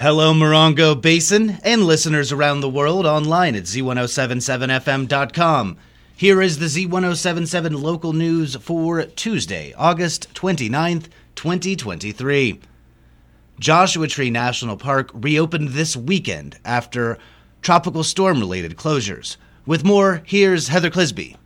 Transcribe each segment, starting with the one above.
Hello, Morongo Basin, and listeners around the world online at z1077fm.com. Here is the Z1077 local news for Tuesday, August 29th, 2023. Joshua Tree National Park reopened this weekend after tropical storm related closures. With more, here's Heather Clisby.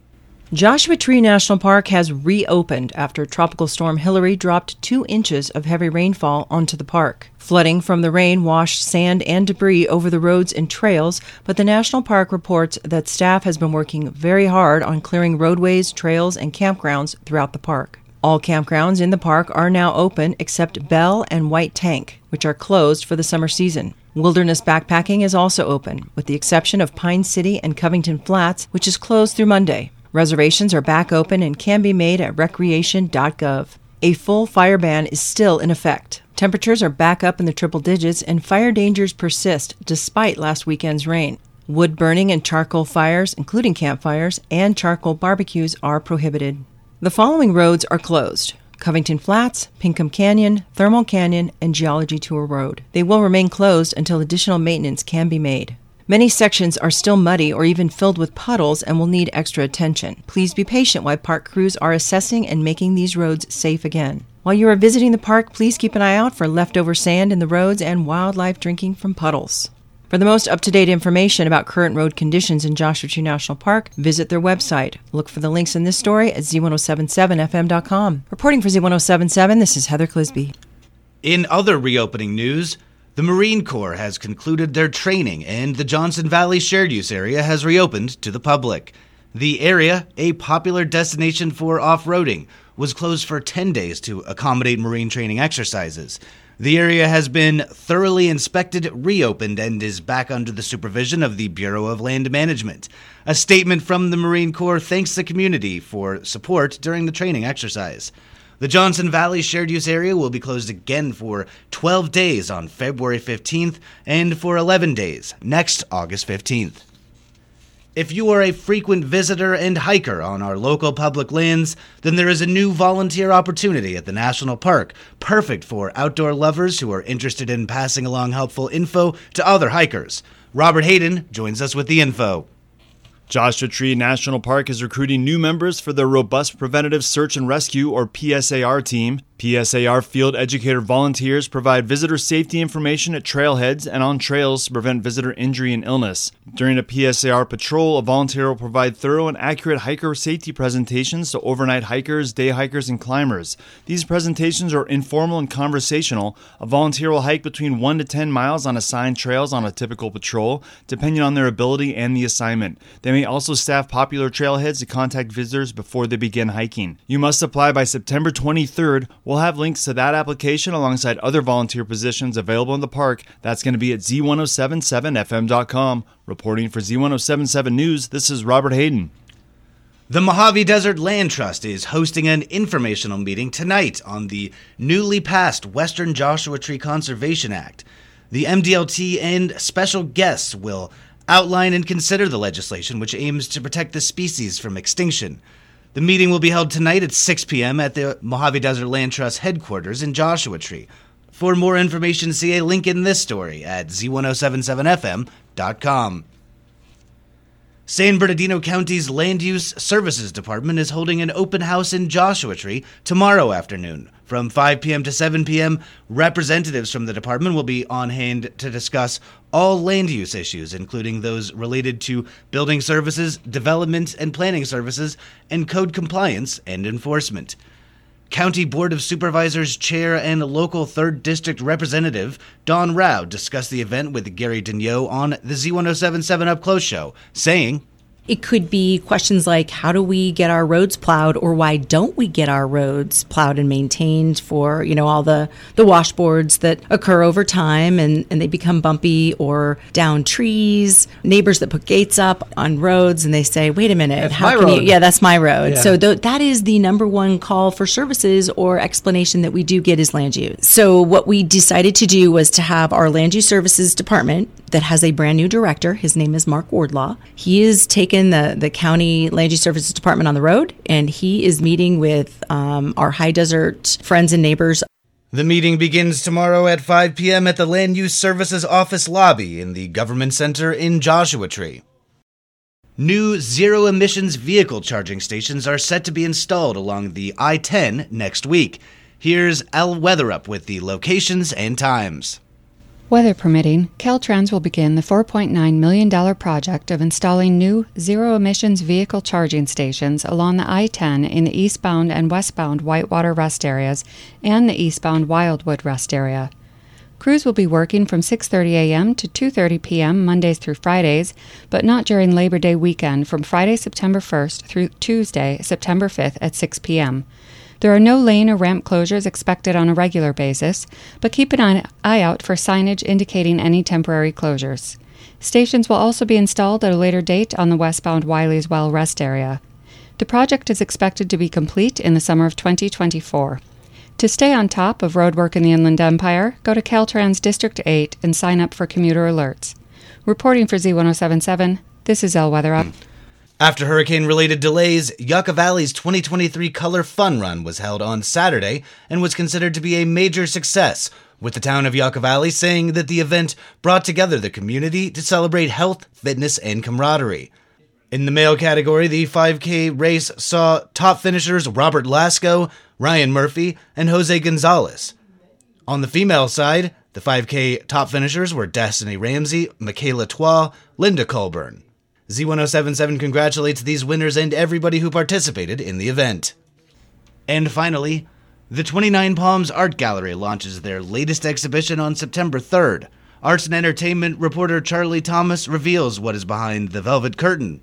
Joshua Tree National Park has reopened after Tropical Storm Hilary dropped two inches of heavy rainfall onto the park. Flooding from the rain washed sand and debris over the roads and trails, but the national park reports that staff has been working very hard on clearing roadways, trails, and campgrounds throughout the park. All campgrounds in the park are now open except Belle and White Tank, which are closed for the summer season. Wilderness backpacking is also open, with the exception of Pine City and Covington Flats, which is closed through Monday. Reservations are back open and can be made at recreation.gov. A full fire ban is still in effect. Temperatures are back up in the triple digits and fire dangers persist despite last weekend's rain. Wood burning and charcoal fires, including campfires and charcoal barbecues, are prohibited. The following roads are closed Covington Flats, Pinkham Canyon, Thermal Canyon, and Geology Tour Road. They will remain closed until additional maintenance can be made. Many sections are still muddy or even filled with puddles and will need extra attention. Please be patient while park crews are assessing and making these roads safe again. While you are visiting the park, please keep an eye out for leftover sand in the roads and wildlife drinking from puddles. For the most up to date information about current road conditions in Joshua Tree National Park, visit their website. Look for the links in this story at z1077fm.com. Reporting for Z1077, this is Heather Clisby. In other reopening news, the Marine Corps has concluded their training and the Johnson Valley Shared Use Area has reopened to the public. The area, a popular destination for off roading, was closed for 10 days to accommodate Marine training exercises. The area has been thoroughly inspected, reopened, and is back under the supervision of the Bureau of Land Management. A statement from the Marine Corps thanks the community for support during the training exercise. The Johnson Valley Shared Use Area will be closed again for 12 days on February 15th and for 11 days next August 15th. If you are a frequent visitor and hiker on our local public lands, then there is a new volunteer opportunity at the National Park, perfect for outdoor lovers who are interested in passing along helpful info to other hikers. Robert Hayden joins us with the info. Joshua Tree National Park is recruiting new members for their Robust Preventative Search and Rescue, or PSAR, team. PSAR field educator volunteers provide visitor safety information at trailheads and on trails to prevent visitor injury and illness. During a PSAR patrol, a volunteer will provide thorough and accurate hiker safety presentations to overnight hikers, day hikers, and climbers. These presentations are informal and conversational. A volunteer will hike between 1 to 10 miles on assigned trails on a typical patrol, depending on their ability and the assignment. They may also staff popular trailheads to contact visitors before they begin hiking. You must apply by September 23rd. We'll have links to that application alongside other volunteer positions available in the park. That's going to be at z1077fm.com. Reporting for Z1077 News, this is Robert Hayden. The Mojave Desert Land Trust is hosting an informational meeting tonight on the newly passed Western Joshua Tree Conservation Act. The MDLT and special guests will outline and consider the legislation which aims to protect the species from extinction. The meeting will be held tonight at 6 p.m. at the Mojave Desert Land Trust headquarters in Joshua Tree. For more information, see a link in this story at z1077fm.com. San Bernardino County's Land Use Services Department is holding an open house in Joshua Tree tomorrow afternoon. From 5 p.m. to 7 p.m., representatives from the department will be on hand to discuss all land use issues, including those related to building services, development and planning services, and code compliance and enforcement. County Board of Supervisors Chair and local 3rd District Representative Dawn Rowe discussed the event with Gary Daigneault on the Z1077 Up Close show, saying, it could be questions like how do we get our roads plowed or why don't we get our roads plowed and maintained for, you know, all the, the washboards that occur over time and, and they become bumpy or down trees, neighbors that put gates up on roads and they say, wait a minute, That's how can road. you? Yeah, that's my road. Yeah. So th- that is the number one call for services or explanation that we do get is land use. So what we decided to do was to have our land use services department that has a brand new director. His name is Mark Wardlaw. He is taken the, the county land use services department on the road and he is meeting with um, our high desert friends and neighbors The meeting begins tomorrow at 5 p.m. at the Land Use Services Office lobby in the Government Center in Joshua Tree. New zero emissions vehicle charging stations are set to be installed along the I 10 next week. Here's Al Weatherup with the locations and times. Weather permitting, Caltrans will begin the $4.9 million project of installing new zero emissions vehicle charging stations along the I 10 in the eastbound and westbound Whitewater rest areas and the eastbound Wildwood rest area. Crews will be working from 6:30 a.m. to 2:30 p.m. Mondays through Fridays, but not during Labor Day weekend from Friday, September 1st through Tuesday, September 5th at 6 p.m. There are no lane or ramp closures expected on a regular basis, but keep an eye out for signage indicating any temporary closures. Stations will also be installed at a later date on the westbound Wiley's Well rest area. The project is expected to be complete in the summer of 2024. To stay on top of roadwork in the Inland Empire, go to Caltrans District 8 and sign up for commuter alerts. Reporting for Z1077, this is Al Weatherup. Hmm. After hurricane related delays, Yucca Valley's 2023 Color Fun Run was held on Saturday and was considered to be a major success, with the town of Yucca Valley saying that the event brought together the community to celebrate health, fitness, and camaraderie. In the male category, the 5K race saw top finishers Robert Lasco, Ryan Murphy, and Jose Gonzalez. On the female side, the 5K top finishers were Destiny Ramsey, Michaela Twa, Linda Colburn. Z1077 congratulates these winners and everybody who participated in the event. And finally, the 29 Palms Art Gallery launches their latest exhibition on September 3rd. Arts and entertainment reporter Charlie Thomas reveals what is behind the velvet curtain.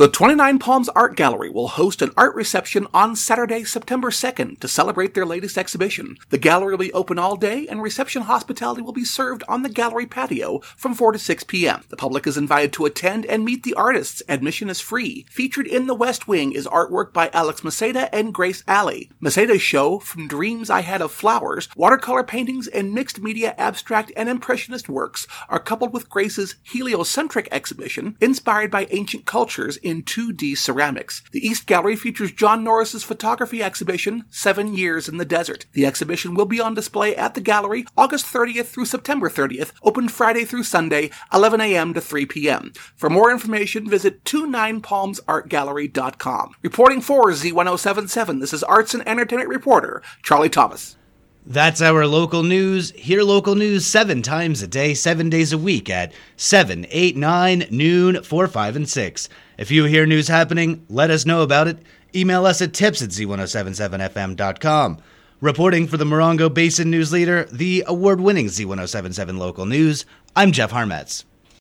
The 29 Palms Art Gallery will host an art reception on Saturday, September 2nd to celebrate their latest exhibition. The gallery will be open all day and reception hospitality will be served on the gallery patio from 4 to 6 p.m. The public is invited to attend and meet the artists. Admission is free. Featured in the West Wing is artwork by Alex Maceda and Grace Alley. Maceda's show, From Dreams I Had of Flowers, watercolor paintings and mixed media abstract and impressionist works are coupled with Grace's heliocentric exhibition inspired by ancient cultures in 2D ceramics. The East Gallery features John Norris's photography exhibition, Seven Years in the Desert. The exhibition will be on display at the gallery August 30th through September 30th, open Friday through Sunday, 11 a.m. to 3 p.m. For more information, visit 29palmsartgallery.com. Reporting for Z1077, this is arts and entertainment reporter Charlie Thomas. That's our local news. Hear local news seven times a day, seven days a week at 7, 8, 9, noon, 4, 5, and 6. If you hear news happening, let us know about it. Email us at tips at z1077fm.com. Reporting for the Morongo Basin News Leader, the award winning Z1077 local news, I'm Jeff Harmetz.